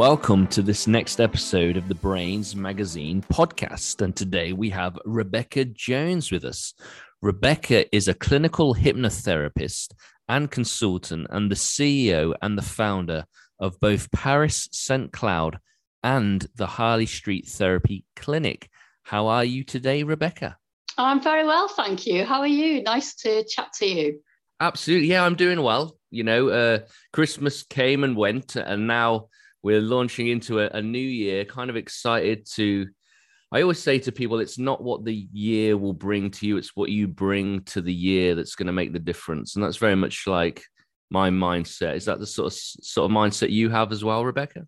Welcome to this next episode of the Brainz Magazine podcast. And today we have Rebecca Jones with us. Rebecca is a clinical hypnotherapist and consultant, and the CEO and the founder of both Paris St. Cloud and the Harley Street Therapy Clinic. How are you today, Rebecca? I'm very well, thank you. How are you? Nice to chat to you. Absolutely. Yeah, I'm doing well. You know, uh, Christmas came and went, and now we're launching into a, a new year, kind of excited to. I always say to people, it's not what the year will bring to you, it's what you bring to the year that's going to make the difference. And that's very much like my mindset. Is that the sort of sort of mindset you have as well, Rebecca?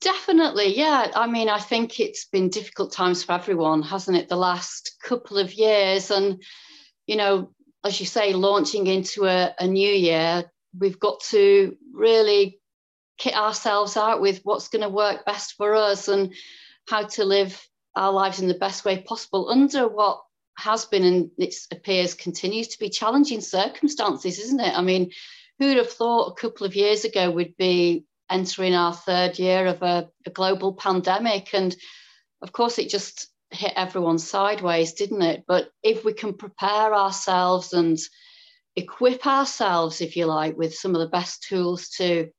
Definitely, yeah. I mean, I think it's been difficult times for everyone, hasn't it? The last couple of years, and you know, as you say, launching into a, a new year, we've got to really kit ourselves out with what's going to work best for us and how to live our lives in the best way possible under what has been and it appears continues to be challenging circumstances, isn't it? I mean, who'd have thought a couple of years ago we'd be entering our third year of a, a global pandemic? And of course, it just hit everyone sideways, didn't it? But if we can prepare ourselves and equip ourselves, if you like, with some of the best tools to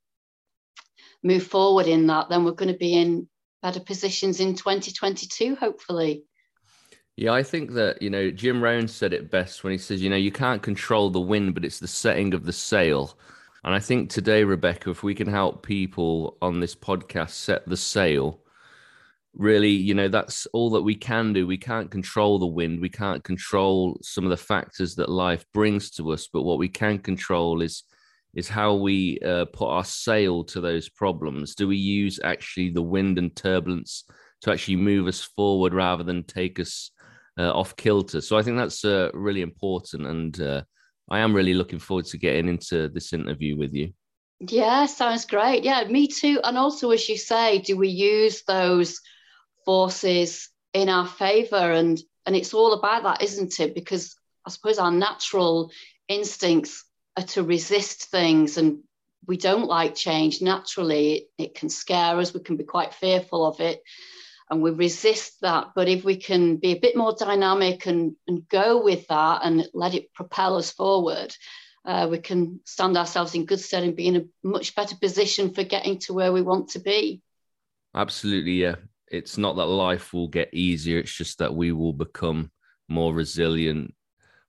move forward in that, then we're going to be in better positions in 2022, hopefully. Yeah, I think that, you know, Jim Rohn said it best when he says, you know, you can't control the wind, but it's the setting of the sail. And I think today, Rebecca, if we can help people on this podcast set the sail, really, you know, that's all that we can do. We can't control the wind, we can't control some of the factors that life brings to us, but what we can control is is how we uh, put our sail to those problems. Do we use actually the wind and turbulence to actually move us forward rather than take us uh, off kilter? So I think that's uh, really important, and uh, I am really looking forward to getting into this interview with you. Yeah, sounds great. Yeah, me too. And also, as you say, do we use those forces in our favor? And and it's all about that, isn't it? Because I suppose our natural instincts are to resist things and we don't like change. Naturally it, it, can scare us. We can be quite fearful of it and we resist that. But if we can be a bit more dynamic and, and go with that and let it propel us forward uh, we can stand ourselves in good stead and be in a much better position for getting to where we want to be. Absolutely yeah. It's not that life will get easier. It's just that we will become more resilient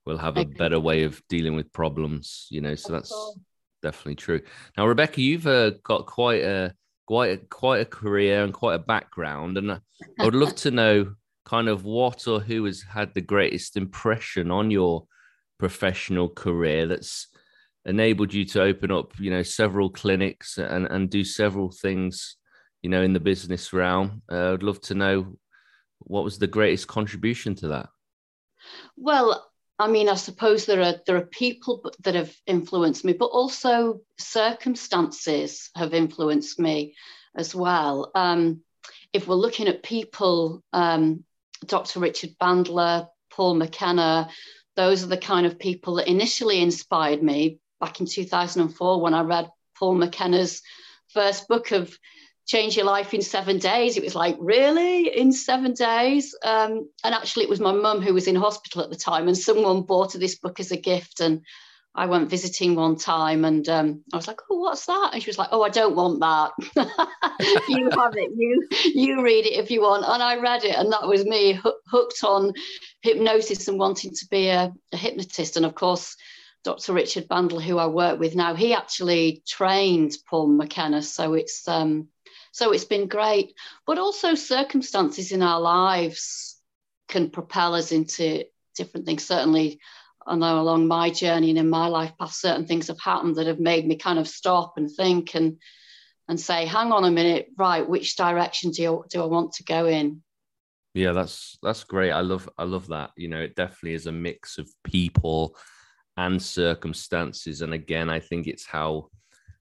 we'll have a better way of dealing with problems you know so that's definitely true. Now rebecca you've uh, got quite a quite a quite a career and quite a background and i would love to know kind of what or who has had the greatest impression on your professional career that's enabled you to open up you know several clinics and and do several things you know in the business realm. Uh, i'd love to know what was the greatest contribution to that? Well I mean, I suppose there are there are people that have influenced me, but also circumstances have influenced me as well. Um, if we're looking at people, um, Dr. Richard Bandler, Paul McKenna, those are the kind of people that initially inspired me back in 2004 when I read Paul McKenna's first book of change your life in seven days. It was like, really? In seven days? Um, and actually, it was my mum who was in hospital at the time, and someone bought her this book as a gift. And I went visiting one time and um, I was like, oh, what's that? And she was like, oh, I don't want that. you have it. You, you read it if you want. And I read it, and that was me hooked on hypnosis and wanting to be a, a hypnotist. And of course, Dr. Richard Bandler, who I work with now, he actually trained Paul McKenna. So it's um, so it's been great. But also, circumstances in our lives can propel us into different things. Certainly, I know along my journey and in my life path, certain things have happened that have made me kind of stop and think. And and say, hang on a minute, right, which direction do you, do I want to go in? Yeah, that's that's great. I love I love that. You know, it definitely is a mix of people and circumstances. And again, I think it's how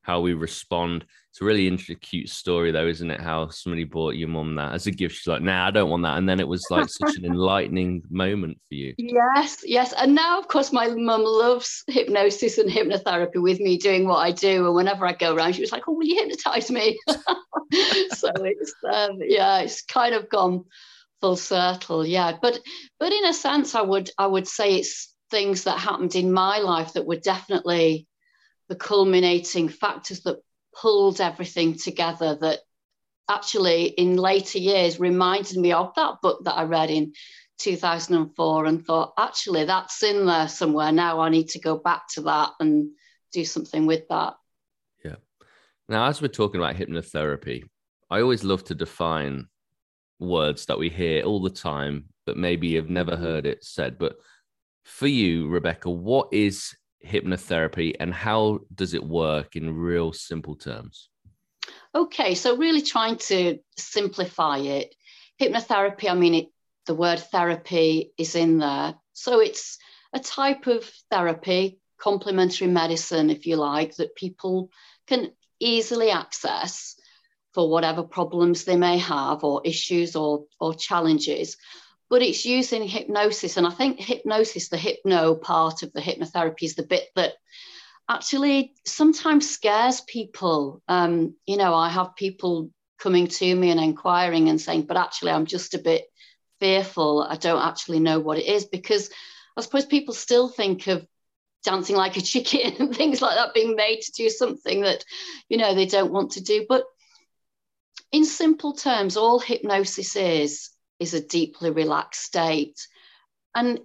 how we respond. It's a really interesting, cute story, though, isn't it? How somebody bought your mum that as a gift. She's like, "Nah, I don't want that," and then it was like such an enlightening moment for you. Yes, yes. And now, of course, my mum loves hypnosis and hypnotherapy with me doing what I do. And whenever I go around, she was like, "Oh, will you hypnotize me?" so it's um, yeah, it's kind of gone full circle. Yeah, but but in a sense, I would I would say it's things that happened in my life that were definitely the culminating factors that pulled everything together that actually in later years reminded me of that book that I read in 2004 and thought, actually, that's in there somewhere. Now I need to go back to that and do something with that. Yeah. Now, as we're talking about hypnotherapy, I always love to define words that we hear all the time, but maybe you've never mm-hmm. heard it said. But for you, Rebecca, what is hypnotherapy and how does it work in real simple terms? Okay, so really trying to simplify it. Hypnotherapy, I mean, it, the word therapy is in there. So it's a type of therapy, complementary medicine, if you like, that people can easily access for whatever problems they may have or issues or, or challenges but it's using hypnosis. And I think hypnosis, the hypno part of the hypnotherapy, is the bit that actually sometimes scares people. Um, you know, I have people coming to me and inquiring and saying, but actually, I'm just a bit fearful. I don't actually know what it is because I suppose people still think of dancing like a chicken and things like that being made to do something that, you know, they don't want to do. But in simple terms, all hypnosis is is a deeply relaxed state. And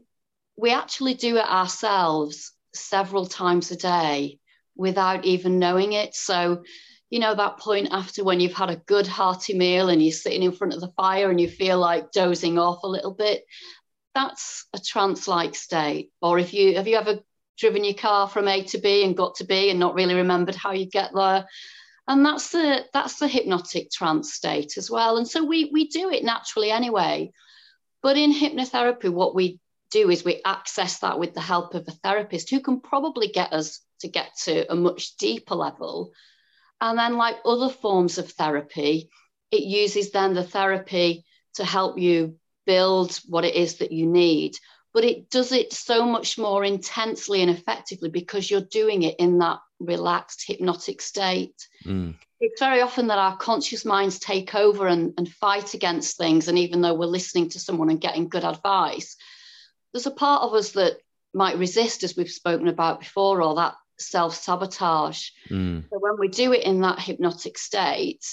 we actually do it ourselves several times a day without even knowing it. So, you know, that point after when you've had a good hearty meal and you're sitting in front of the fire and you feel like dozing off a little bit, that's a trance like state. Or if you have you ever driven your car from A to B and got to B and not really remembered how you get there? And that's the that's the hypnotic trance state as well. And so we we do it naturally anyway. But in hypnotherapy what we do is we access that with the help of a therapist who can probably get us to get to a much deeper level. And then like other forms of therapy it uses then the therapy to help you build what it is that you need. But it does it so much more intensely and effectively because you're doing it in that relaxed hypnotic state. Mm. It's very often that our conscious minds take over and, and fight against things. And even though we're listening to someone and getting good advice, there's a part of us that might resist, as we've spoken about before, or that self sabotage. Mm. So when we do it in that hypnotic state,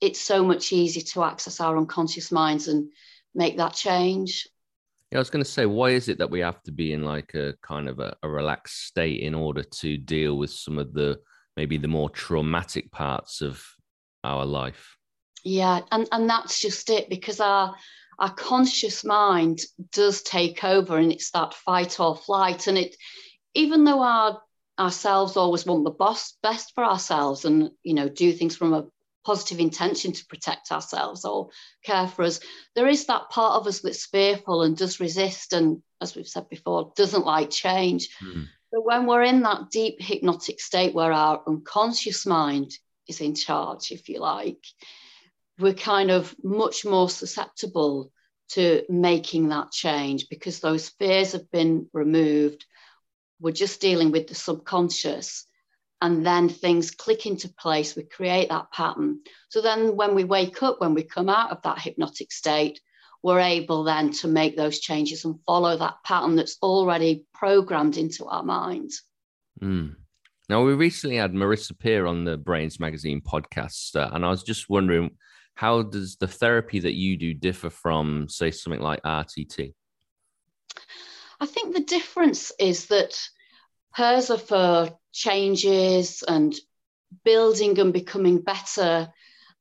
it's so much easier to access our unconscious minds and make that change. Yeah, I was going to say, why is it that we have to be in like a kind of a, a, relaxed state in order to deal with some of the maybe the more traumatic parts of our life? Yeah, and and that's just it because our our conscious mind does take over, and it's that fight or flight, and it even though our ourselves always want the boss, best for ourselves and you know do things from a positive intention to protect ourselves or care for us, there is that part of us that's fearful and does resist, and as we've said before, doesn't like change. Mm. But when we're in that deep hypnotic state where our unconscious mind is in charge, if you like, we're kind of much more susceptible to making that change because those fears have been removed. We're just dealing with the subconscious and then things click into place we create that pattern. So then when we wake up when we come out of that hypnotic state we're able then to make those changes and follow that pattern that's already programmed into our minds. Mm. now we recently had marisa peer on the brainz magazine podcast uh, and i was just wondering how does the therapy that you do differ from say something like rtt i think the difference is that hers are for changes and building and becoming better.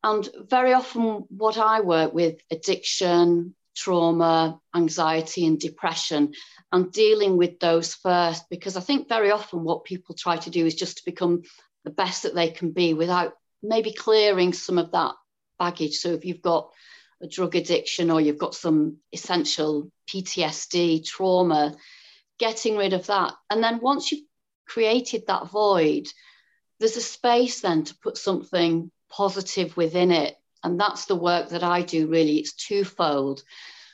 And very often, what I work with addiction, trauma, anxiety, and depression, and dealing with those first, because I think very often what people try to do is just to become the best that they can be without maybe clearing some of that baggage. So if you've got a drug addiction or you've got some essential PTSD, trauma, getting rid of that. And then once you've created that void, there's a space then to put something positive within it. And that's the work that I do really. It's twofold.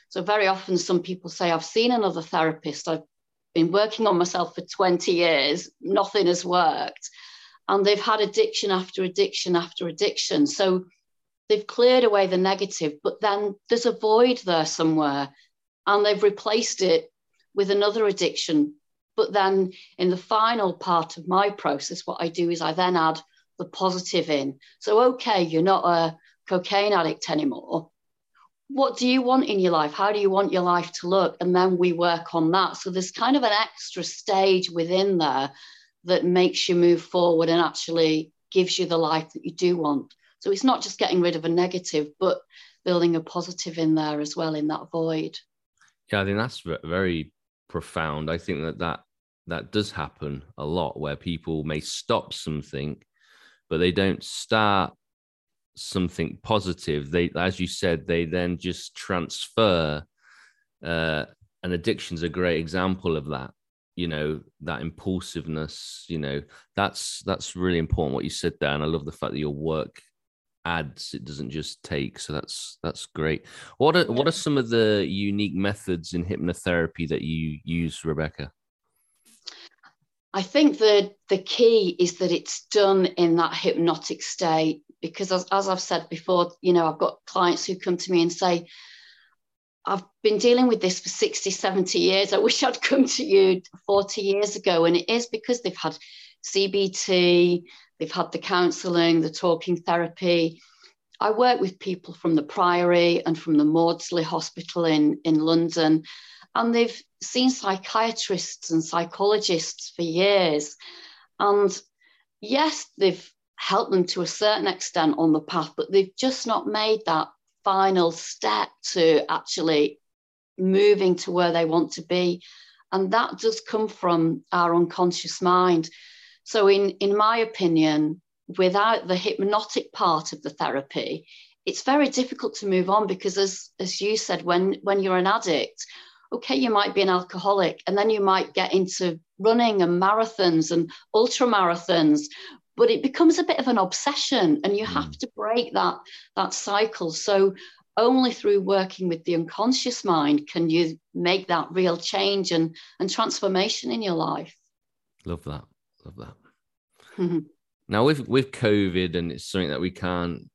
So, very often, some people say, I've seen another therapist, I've been working on myself for 20 years, nothing has worked. And they've had addiction after addiction after addiction. So, they've cleared away the negative, but then there's a void there somewhere, and they've replaced it with another addiction. But then in the final part of my process, what I do is I then add the positive in. So, okay, you're not a cocaine addict anymore. What do you want in your life? How do you want your life to look? And then we work on that. So, there's kind of an extra stage within there that makes you move forward and actually gives you the life that you do want. So, it's not just getting rid of a negative, but building a positive in there as well in that void. Yeah, I think that's very profound. I think that that that does happen a lot where people may stop something, but they don't start something positive. They, as you said, they then just transfer. Uh, and addiction's a great example of that. You know that impulsiveness. You know that's that's really important what you said there, and I love the fact that your work adds it doesn't just take so that's that's great what are what are some of the unique methods in hypnotherapy that you use rebecca i think the the key is that it's done in that hypnotic state because as, as i've said before you know i've got clients who come to me and say I've been dealing with this for 60, 70 years. I wish I'd come to you 40 years ago. And it is because they've had CBT, They've had the counselling, the talking therapy. I work with people from the Priory and from the Maudsley Hospital in, in London, and they've seen psychiatrists and psychologists for years. And yes, they've helped them to a certain extent on the path, but they've just not made that final step to actually moving to where they want to be. And that does come from our unconscious mind. So, in, in my opinion, without the hypnotic part of the therapy, it's very difficult to move on because, as, as you said, when, when you're an addict, okay, you might be an alcoholic, and then you might get into running and marathons and ultra marathons, but it becomes a bit of an obsession, and you have mm. to break that, that cycle. So, only through working with the unconscious mind can you make that real change and, and transformation in your life. Love that. Love that. Mm-hmm. Now with with COVID, and it's something that we can't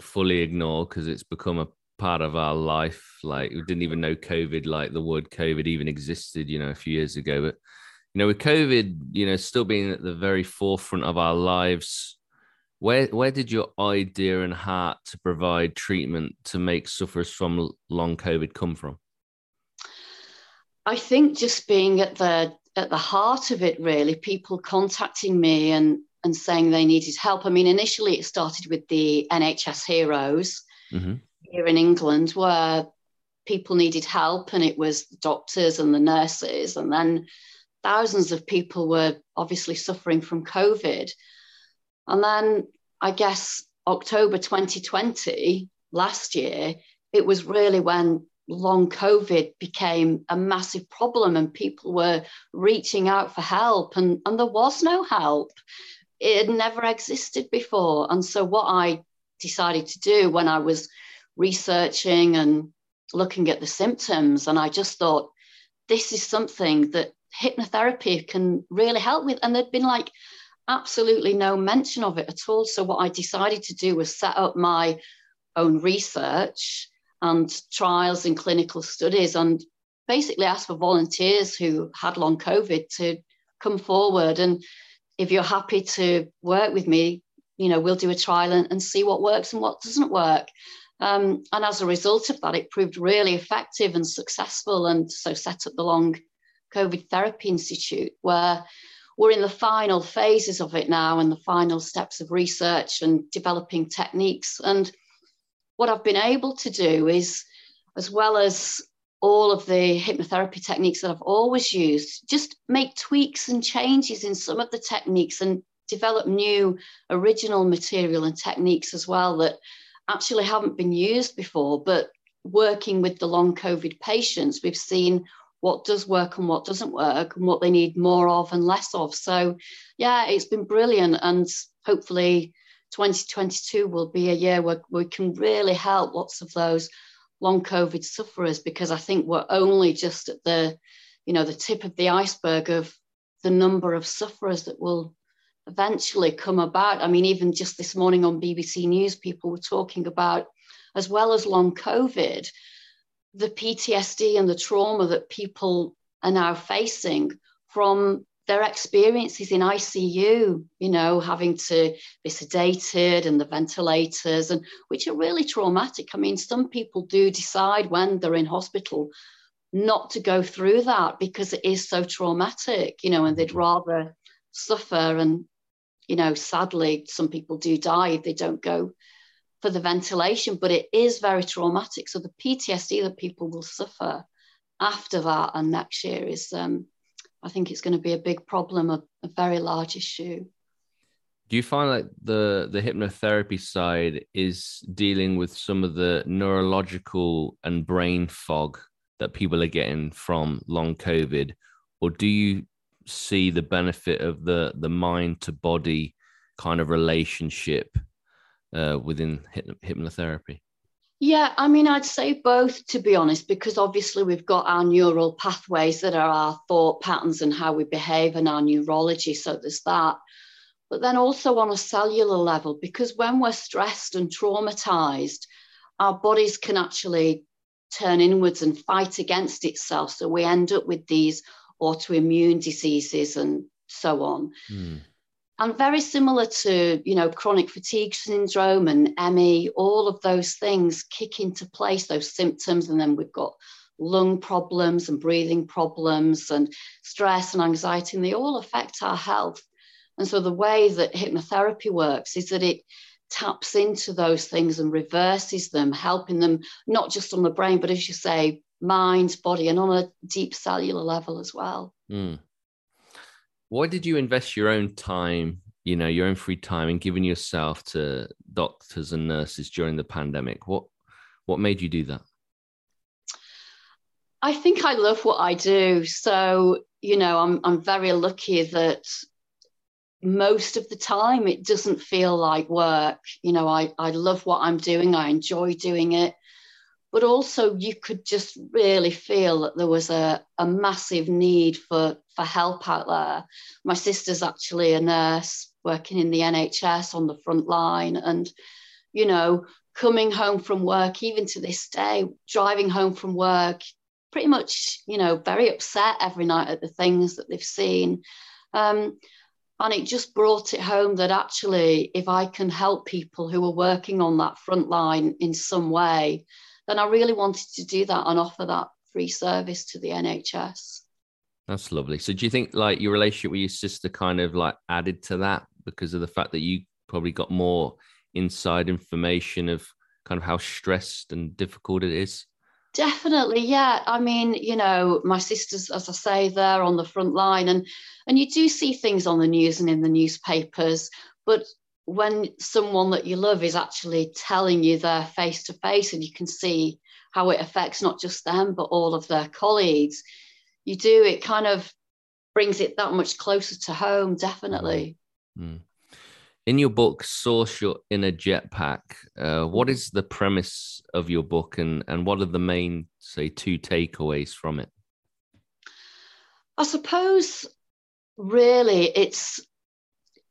fully ignore because it's become a part of our life. Like we didn't even know COVID, like the word COVID even existed, you know, a few years ago. But you know, with COVID, you know, still being at the very forefront of our lives, where where did your idea and heart to provide treatment to make sufferers from long COVID come from? I think just being at the at the heart of it, really, people contacting me and and saying they needed help. I mean, initially it started with the NHS Heroes mm-hmm. here in England, where people needed help, and it was the doctors and the nurses, and then thousands of people were obviously suffering from COVID. And then I guess October 2020, last year, it was really when long COVID became a massive problem and people were reaching out for help, and, and there was no help. It had never existed before. And so, what I decided to do when I was researching and looking at the symptoms, and I just thought, this is something that hypnotherapy can really help with. And there'd been like absolutely no mention of it at all. So, what I decided to do was set up my own research and trials and clinical studies and basically ask for volunteers who had long COVID to come forward. And if you're happy to work with me, you know, we'll do a trial and, and see what works and what doesn't work. Um, and as a result of that, it proved really effective and successful. And so set up the Long COVID Therapy Institute, where we're in the final phases of it now and the final steps of research and developing techniques. And what I've been able to do is, as well as all of the hypnotherapy techniques that I've always used, just make tweaks and changes in some of the techniques and develop new original material and techniques as well that actually haven't been used before. But working with the long COVID patients, we've seen what does work and what doesn't work and what they need more of and less of. So, yeah, it's been brilliant. And hopefully, 2022 will be a year where we can really help lots of those long COVID sufferers because I think we're only just at the, you know, the tip of the iceberg of the number of sufferers that will eventually come about. I mean, even just this morning on BBC News, people were talking about, as well as long COVID, the PTSD and the trauma that people are now facing from their experiences in ICU, you know, having to be sedated and the ventilators, and which are really traumatic. I mean, some people do decide when they're in hospital not to go through that because it is so traumatic, you know, and they'd rather suffer. And, you know, sadly, some people do die if they don't go for the ventilation, but it is very traumatic. So the PTSD that people will suffer after that and next year is, um, I think it's going to be a big problem, a, a very large issue. Do you find like the the hypnotherapy side is dealing with some of the neurological and brain fog that people are getting from long COVID, or do you see the benefit of the the mind to body kind of relationship uh, within hypnotherapy? Yeah, I mean, I'd say both, to be honest, because obviously we've got our neural pathways that are our thought patterns and how we behave and our neurology. So there's that. But then also on a cellular level, because when we're stressed and traumatized, our bodies can actually turn inwards and fight against itself. So we end up with these autoimmune diseases and so on. Mm. And very similar to, you know, chronic fatigue syndrome and ME, all of those things kick into place, those symptoms. And then we've got lung problems and breathing problems and stress and anxiety, and they all affect our health. And so the way that hypnotherapy works is that it taps into those things and reverses them, helping them not just on the brain, but as you say, mind, body, and on a deep cellular level as well. Mm. Why did you invest your own time, you know, your own free time in giving yourself to doctors and nurses during the pandemic? What what made you do that? I think I love what I do. So, you know, I'm I'm very lucky that most of the time it doesn't feel like work you know i i love what i'm doing i enjoy doing it but also you could just really feel that there was a, a massive need for for help out there. My sister's actually a nurse working in the nhs on the front line and you know coming home from work even to this day driving home from work pretty much you know very upset every night at the things that they've seen. Um, and it just brought it home that actually, if I can help people who are working on that front line in some way, then I really wanted to do that and offer that free service to the NHS. That's lovely. So, do you think like your relationship with your sister kind of like added to that because of the fact that you probably got more inside information of kind of how stressed and difficult it is? Definitely, yeah. I mean, you know, my sister's, as I say, there on the front line, and and you do see things on the news and in the newspapers, but when someone that you love is actually telling you there face to face, and you can see how it affects not just them but all of their colleagues, you do it kind of brings it that much closer to home. Definitely. Mm in your book source your inner jetpack uh, what is the premise of your book and and what are the main say two takeaways from it i suppose really it's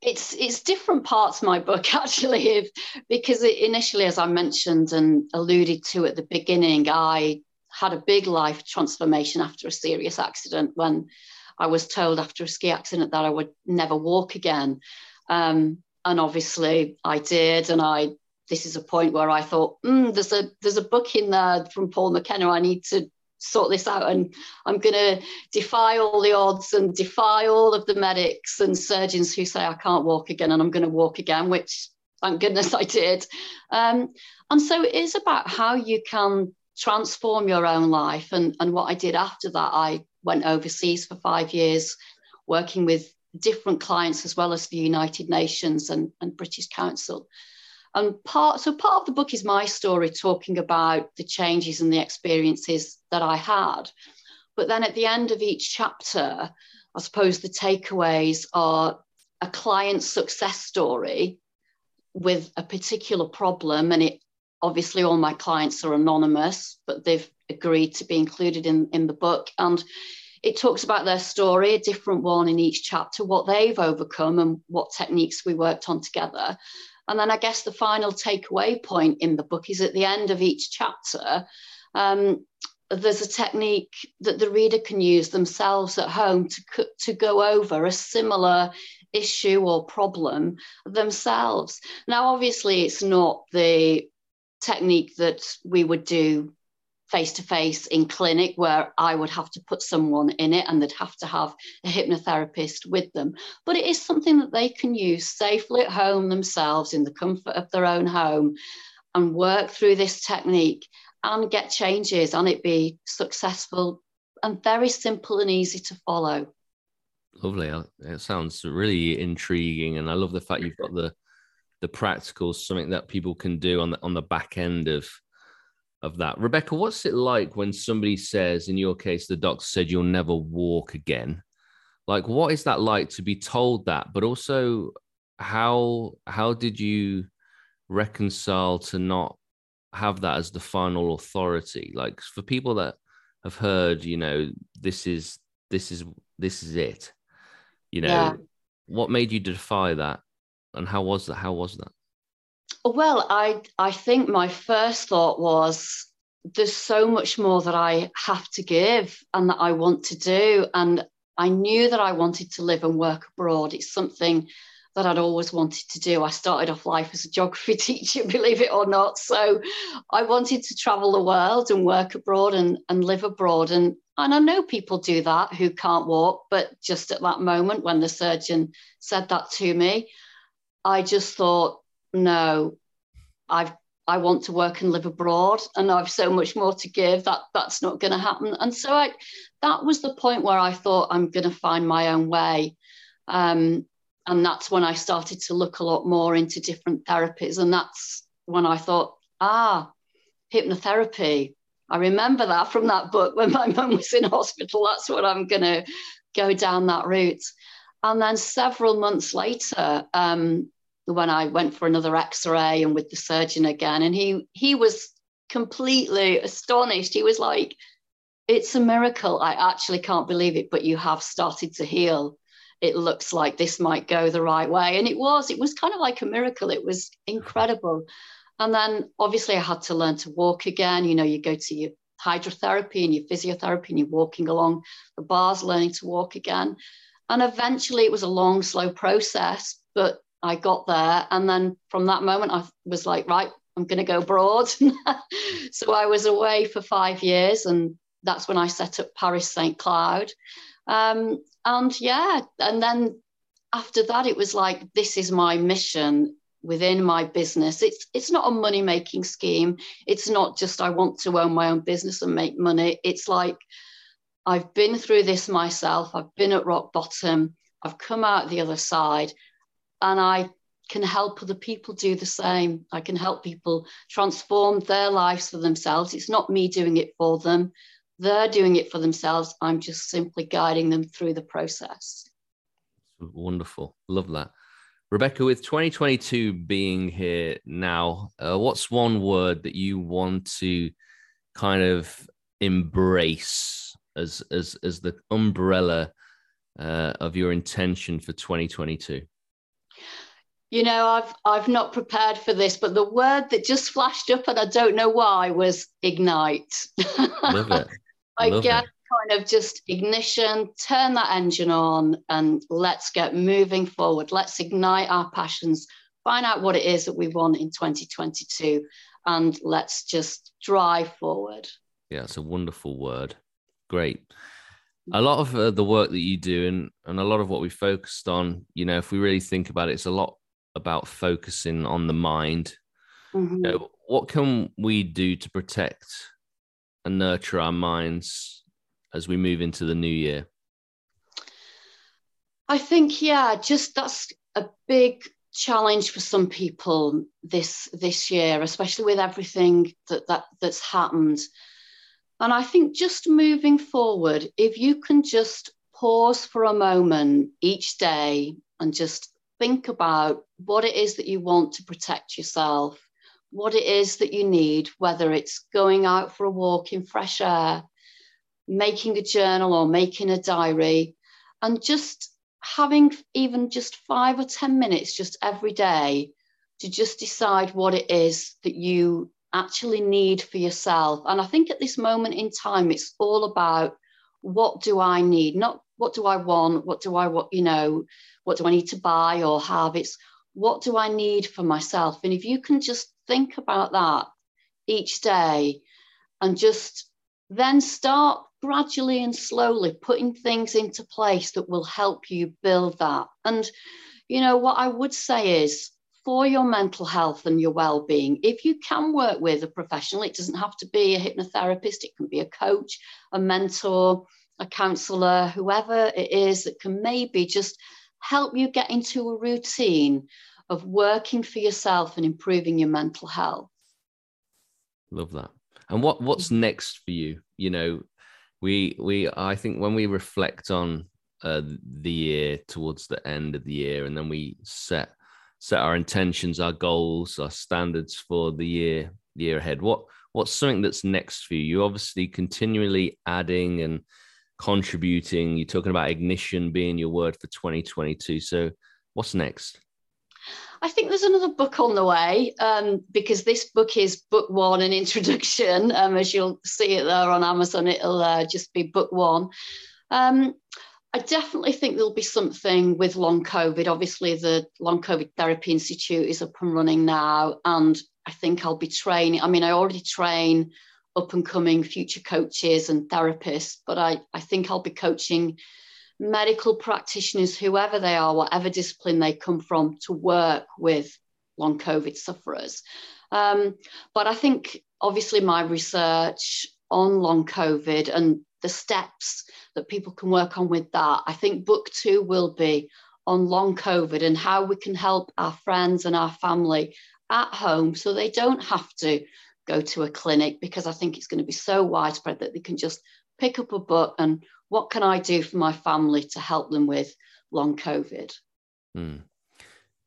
it's it's different parts of my book actually if, because it, initially as i mentioned and alluded to at the beginning i had a big life transformation after a serious accident when i was told after a ski accident that i would never walk again um, and obviously I did, and I. This is a point where I thought, mm, there's a there's a book in there from Paul McKenna. I need to sort this out, and I'm going to defy all the odds and defy all of the medics and surgeons who say I can't walk again, and I'm going to walk again, which thank goodness I did. Um, and so it is about how you can transform your own life. And, and what I did after that, I went overseas for five years working with different clients as well as the United Nations and, and British Council. And part so part of the book is my story talking about the changes and the experiences that I had. But then at the end of each chapter, I suppose the takeaways are a client success story with a particular problem. And it obviously all my clients are anonymous, but they've agreed to be included in, in the book. And it talks about their story, a different one in each chapter, what they've overcome and what techniques we worked on together. And then I guess the final takeaway point in the book is at the end of each chapter, um, there's a technique that the reader can use themselves at home to, to go over a similar issue or problem themselves. Now, obviously, it's not the technique that we would do face to face in clinic where I would have to put someone in it and they'd have to have a hypnotherapist with them. But it is something that they can use safely at home themselves in the comfort of their own home and work through this technique and get changes and it be successful and very simple and easy to follow. Lovely. Uh, it sounds really intriguing, and I love the fact you've got the the practicals, something that people can do on the on the back end of of that. Rebecca, what's it like when somebody says, in your case, the doctor said you'll never walk again? Like, what is that like to be told that? But also, how how did you reconcile to not have that as the final authority? Like for people that have heard, you know, this is this is this is it. You know, yeah. what made you defy that, and how was that? How was that? Well, I I think my first thought was there's so much more that I have to give and that I want to do, and I knew that I wanted to live and work abroad. It's something that I'd always wanted to do. I started off life as a geography teacher, believe it or not. So I wanted to travel the world and work abroad and, and live abroad. And, and I know people do that who can't walk, but just at that moment when the surgeon said that to me, I just thought, no, I've I want to work and live abroad and I've so much more to give that that's not going to happen. And so I that was the point where I thought I'm going to find my own way. Um, and that's when I started to look a lot more into different therapies. And that's when I thought, ah, hypnotherapy. I remember that from that book when my mum was in hospital. That's what I'm going to go down that route. And then several months later, um, when I went for another X-ray and with the surgeon again, and he he was completely astonished. He was like, "It's a miracle. I actually can't believe it, but you have started to heal." it looks like this might go the right way. And it was, it was kind of like a miracle. It was incredible. And then obviously I had to learn to walk again. You know, you go to your hydrotherapy and your physiotherapy and you're walking along the bars, learning to walk again. And eventually it was a long, slow process, but I got there. And then from that moment, I was like, right, I'm going to go abroad. so I was away for five years. And that's when I set up Paris St. Cloud. Um, and yeah, and then after that, it was like, this is my mission within my business. It's it's not a money making scheme. It's not just I want to own my own business and make money. It's like I've been through this myself. I've been at rock bottom. I've come out the other side, and I can help other people do the same. I can help people transform their lives for themselves. It's not me doing it for them. They're doing it for themselves. I'm just simply guiding them through the process. Wonderful. Love that. Rebecca, with 2022 being here now, uh, what's one word that you want to kind of embrace as as as the umbrella uh, of your intention for 2022? You know, I've I've not prepared for this, but the word that just flashed up, and I don't know why, was ignite. Love it. I get kind of just ignition, turn that engine on, and let's get moving forward. Let's ignite our passions, find out what it is that we want in 2022, and let's just drive forward. Yeah, it's a wonderful word. Great. A lot of uh, the work that you do, and, and a lot of what we focused on, you know, if we really think about it, it's a lot about focusing on the mind. Mm-hmm. You know, what can we do to protect and nurture our minds as we move into the new year? I think, yeah, just that's a big challenge for some people this this year, especially with everything that, that that's happened. And I think just moving forward, if you can just pause for a moment each day and just think about what it is that you want to protect yourself, what it is that you need, whether it's going out for a walk in fresh air, making a journal or making a diary, and just having even just five or 10 minutes just every day to just decide what it is that you actually need for yourself. And I think at this moment in time, it's all about what do I need, not what do I want, what do I want, you know, what do I need to buy or have? It's what do I need for myself? And if you can just think about that each day and just then start gradually and slowly putting things into place that will help you build that. And, you know, what I would say is for your mental health and your well being, if you can work with a professional, it doesn't have to be a hypnotherapist, it can be a coach, a mentor, a counselor, whoever it is that can maybe just help you get into a routine of working for yourself and improving your mental health. Love that. And what what's next for you? You know, we we I think when we reflect on uh, the year towards the end of the year, and then we set set our intentions, our goals, our standards for the year the year ahead. What what's something that's next for you? You're obviously continually adding and contributing. You're talking about ignition being your word for 2022. So what's next? I think there's another book on the way um, because this book is book one, an introduction. Um, as you'll see it there on Amazon, it'll uh, just be book one. Um, I definitely think there'll be something with long COVID. Obviously, the Long COVID Therapy Institute is up and running now, and I think I'll be training. I mean, I already train up and coming future coaches and therapists, but I, I think I'll be coaching medical practitioners, whoever they are, whatever discipline they come from, to work with long COVID sufferers. Um, but I think obviously my research on long COVID and the steps that people can work on with that, I think book two will be on long COVID and how we can help our friends and our family at home so they don't have to go to a clinic because I think it's going to be so widespread that they can just pick up a book and what can I do for my family to help them with long COVID? Hmm.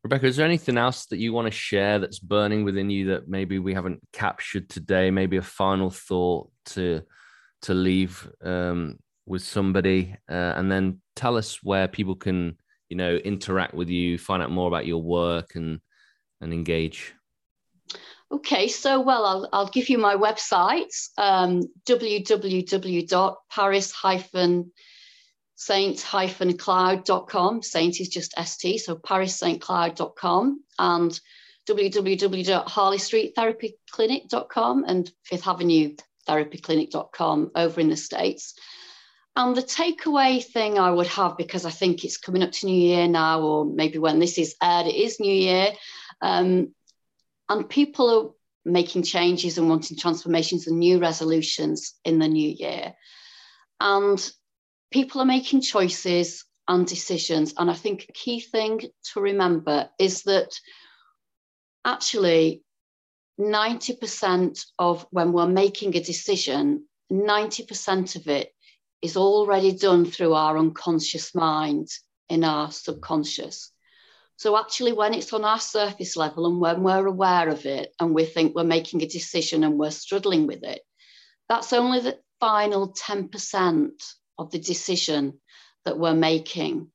Rebecca, is there anything else that you want to share that's burning within you that maybe we haven't captured today? Maybe a final thought to to leave um, with somebody, uh, and then tell us where people can, you know, interact with you, find out more about your work, and and engage. Okay, so well, I'll, I'll give you my website, um, www.paris-saint-cloud.com. Saint is just ST, so paris-saint-cloud.com and www.harley-street-therapy-clinic.com and Fifth Avenue therapy-clinic.com over in the States. And the takeaway thing I would have, because I think it's coming up to New Year now, or maybe when this is aired, it is New Year. Um, and people are making changes and wanting transformations and new resolutions in the new year. And people are making choices and decisions. And I think a key thing to remember is that actually 90% of when we're making a decision, 90% of it is already done through our unconscious mind in our subconscious. So actually, when it's on our surface level and when we're aware of it and we think we're making a decision and we're struggling with it, that's only the final 10% of the decision that we're making.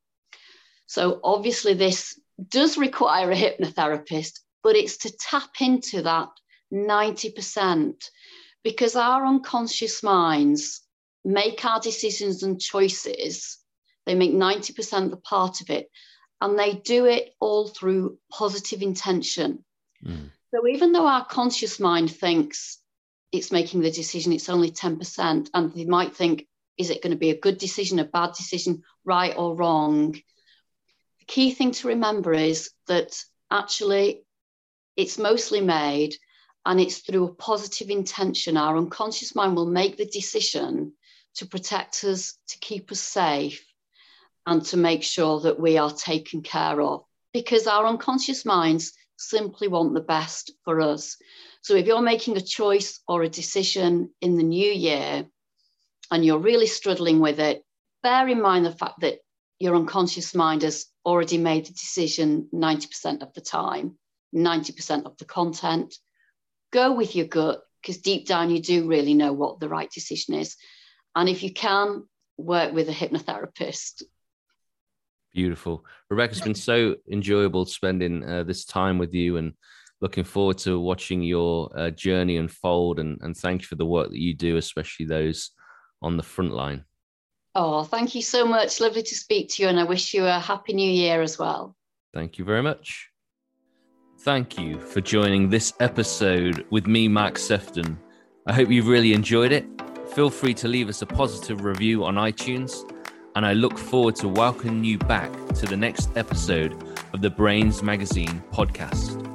So obviously, this does require a hypnotherapist, but it's to tap into that 90% because our unconscious minds make our decisions and choices. They make 90% the part of it and they do it all through positive intention. Mm. So even though our conscious mind thinks it's making the decision, it's only 10%, and they might think, is it going to be a good decision, a bad decision, right or wrong? The key thing to remember is that actually it's mostly made and it's through a positive intention. Our unconscious mind will make the decision to protect us, to keep us safe, and to make sure that we are taken care of because our unconscious minds simply want the best for us. So if you're making a choice or a decision in the new year and you're really struggling with it, bear in mind the fact that your unconscious mind has already made the decision 90% of the time, 90% of the content. Go with your gut because deep down you do really know what the right decision is. And if you can, work with a hypnotherapist. Beautiful. Rebecca, it's been so enjoyable spending uh, this time with you and looking forward to watching your uh, journey unfold. And, and thank you for the work that you do, especially those on the front line. Oh, thank you so much. Lovely to speak to you. And I wish you a happy new year as well. Thank you very much. Thank you for joining this episode with me, Mark Sefton. I hope you've really enjoyed it. Feel free to leave us a positive review on iTunes, and I look forward to welcoming you back to the next episode of the Brainz Magazine podcast.